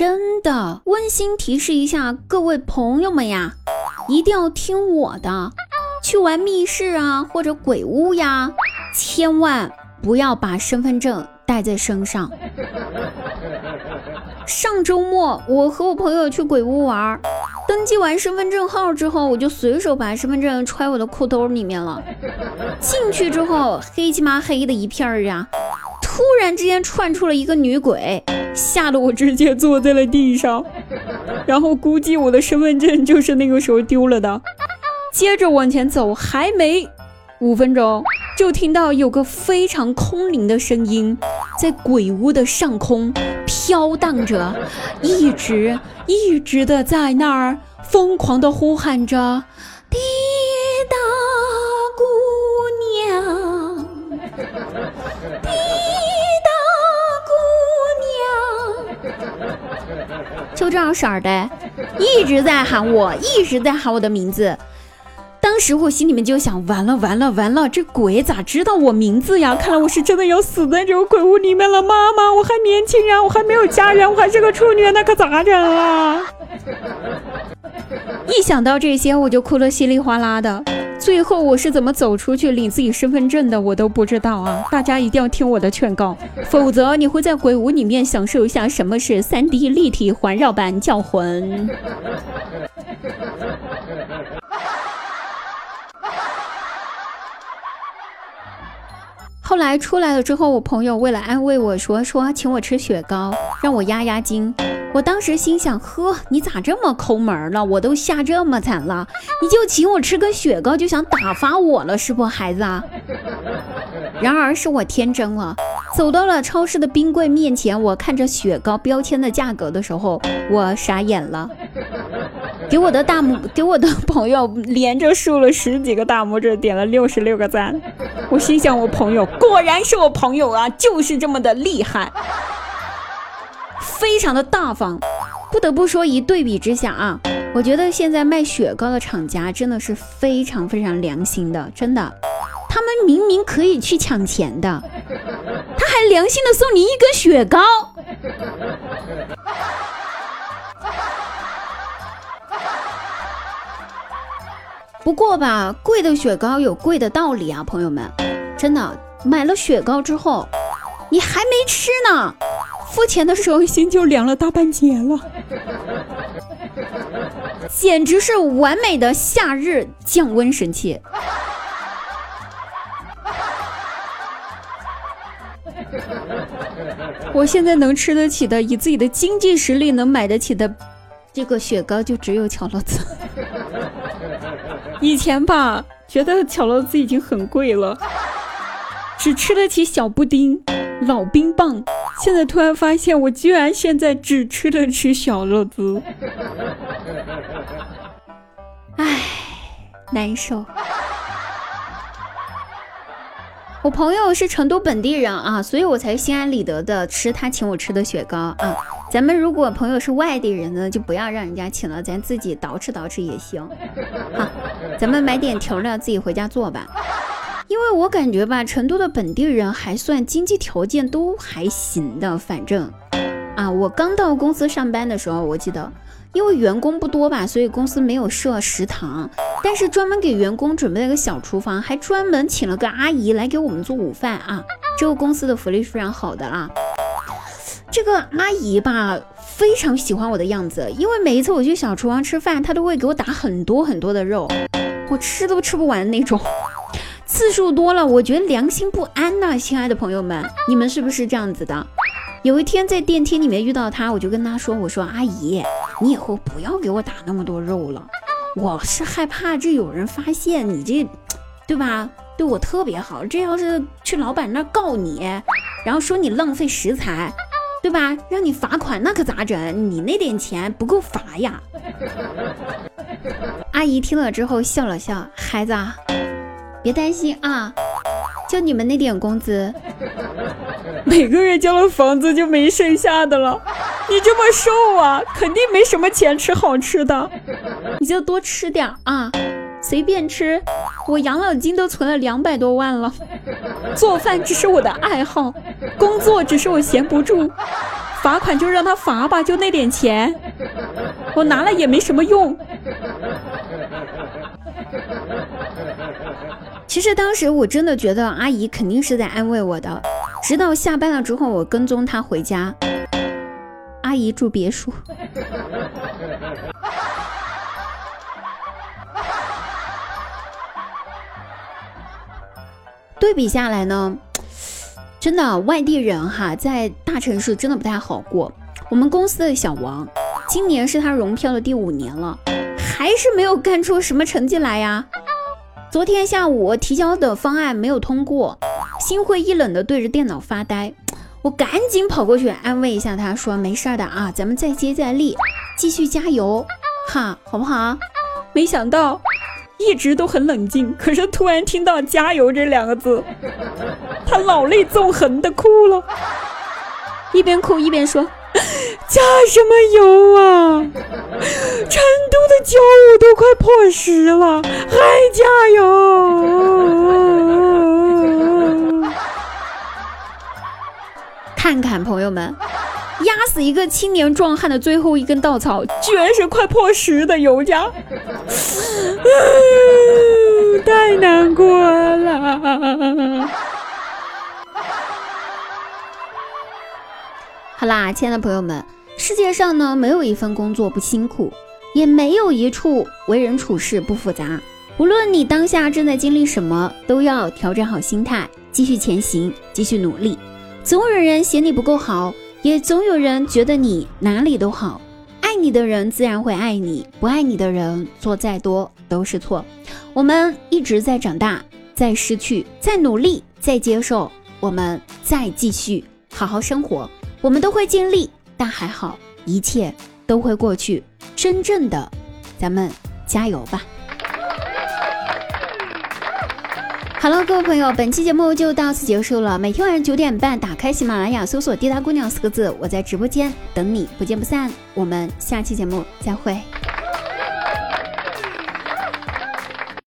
真的，温馨提示一下各位朋友们呀，一定要听我的，去玩密室啊或者鬼屋呀，千万不要把身份证带在身上。上周末我和我朋友去鬼屋玩，登记完身份证号之后，我就随手把身份证揣我的裤兜里面了。进去之后，黑漆麻黑的一片儿啊。突然之间窜出了一个女鬼，吓得我直接坐在了地上，然后估计我的身份证就是那个时候丢了的。接着往前走，还没五分钟，就听到有个非常空灵的声音在鬼屋的上空飘荡着，一直一直的在那儿疯狂的呼喊着：“滴答姑娘，”就这样色儿的，一直在喊我，一直在喊我的名字。当时我心里面就想：完了完了完了，这鬼咋知道我名字呀？看来我是真的要死在这个鬼屋里面了。妈妈，我还年轻啊，我还没有家人，我还是个处女，那可咋整啊？一想到这些，我就哭得稀里哗啦的。最后我是怎么走出去领自己身份证的，我都不知道啊！大家一定要听我的劝告，否则你会在鬼屋里面享受一下什么是三 D 立体环绕版叫魂。后来出来了之后，我朋友为了安慰我说说请我吃雪糕，让我压压惊。我当时心想：呵，你咋这么抠门了？我都吓这么惨了，你就请我吃个雪糕就想打发我了是不，孩子啊？然而是我天真了，走到了超市的冰柜面前，我看着雪糕标签的价格的时候，我傻眼了。给我的大拇，给我的朋友连着竖了十几个大拇指，点了六十六个赞。我心想，我朋友果然是我朋友啊，就是这么的厉害，非常的大方。不得不说，一对比之下啊，我觉得现在卖雪糕的厂家真的是非常非常良心的，真的。他们明明可以去抢钱的，他还良心的送你一根雪糕。不过吧，贵的雪糕有贵的道理啊，朋友们，真的买了雪糕之后，你还没吃呢，付钱的时候心就凉了大半截了，简直是完美的夏日降温神器。我现在能吃得起的，以自己的经济实力能买得起的这个雪糕，就只有巧乐兹。以前吧，觉得巧乐兹已经很贵了，只吃得起小布丁、老冰棒。现在突然发现，我居然现在只吃得起小乐滋，唉，难受。我朋友是成都本地人啊，所以我才心安理得的吃他请我吃的雪糕啊。咱们如果朋友是外地人呢，就不要让人家请了，咱自己捯饬捯饬也行。好，咱们买点调料自己回家做吧。因为我感觉吧，成都的本地人还算经济条件都还行的，反正啊，我刚到公司上班的时候，我记得。因为员工不多吧，所以公司没有设食堂，但是专门给员工准备了个小厨房，还专门请了个阿姨来给我们做午饭啊。这个公司的福利是非常好的啦。这个阿姨吧，非常喜欢我的样子，因为每一次我去小厨房吃饭，她都会给我打很多很多的肉，我吃都吃不完的那种，次数多了，我觉得良心不安呐。亲爱的朋友们，你们是不是这样子的？有一天在电梯里面遇到他，我就跟他说：“我说阿姨，你以后不要给我打那么多肉了，我是害怕这有人发现你这，对吧？对我特别好，这要是去老板那儿告你，然后说你浪费食材，对吧？让你罚款，那可咋整？你那点钱不够罚呀。”阿姨听了之后笑了笑：“孩子，别担心啊，就你们那点工资。”每个月交了房子就没剩下的了，你这么瘦啊，肯定没什么钱吃好吃的，你就多吃点啊，随便吃。我养老金都存了两百多万了，做饭只是我的爱好，工作只是我闲不住，罚罚款就让他罚吧，就那点钱，我拿了也没什么用。其实当时我真的觉得阿姨肯定是在安慰我的，直到下班了之后，我跟踪她回家。阿姨住别墅。对比下来呢，真的外地人哈，在大城市真的不太好过。我们公司的小王，今年是他融漂的第五年了，还是没有干出什么成绩来呀。昨天下午提交的方案没有通过，心灰意冷的对着电脑发呆。我赶紧跑过去安慰一下他，说没事的啊，咱们再接再厉，继续加油，哈，好不好？没想到。一直都很冷静，可是突然听到“加油”这两个字，他老泪纵横的哭了，一边哭一边说：“ 加什么油啊？成都的九五都快破十了，还加油！” 看看朋友们，压死一个青年壮汉的最后一根稻草，居然是快破十的油价。太难过了。好啦，亲爱的朋友们，世界上呢，没有一份工作不辛苦，也没有一处为人处事不复杂。无论你当下正在经历什么，都要调整好心态，继续前行，继续努力。总有人嫌你不够好，也总有人觉得你哪里都好。爱你的人自然会爱你，不爱你的人做再多都是错。我们一直在长大，在失去，在努力，在接受，我们再继续好好生活。我们都会尽力，但还好，一切都会过去。真正的，咱们加油吧！好了，各位朋友，本期节目就到此结束了。每天晚上九点半，打开喜马拉雅，搜索“滴答姑娘”四个字，我在直播间等你，不见不散。我们下期节目再会。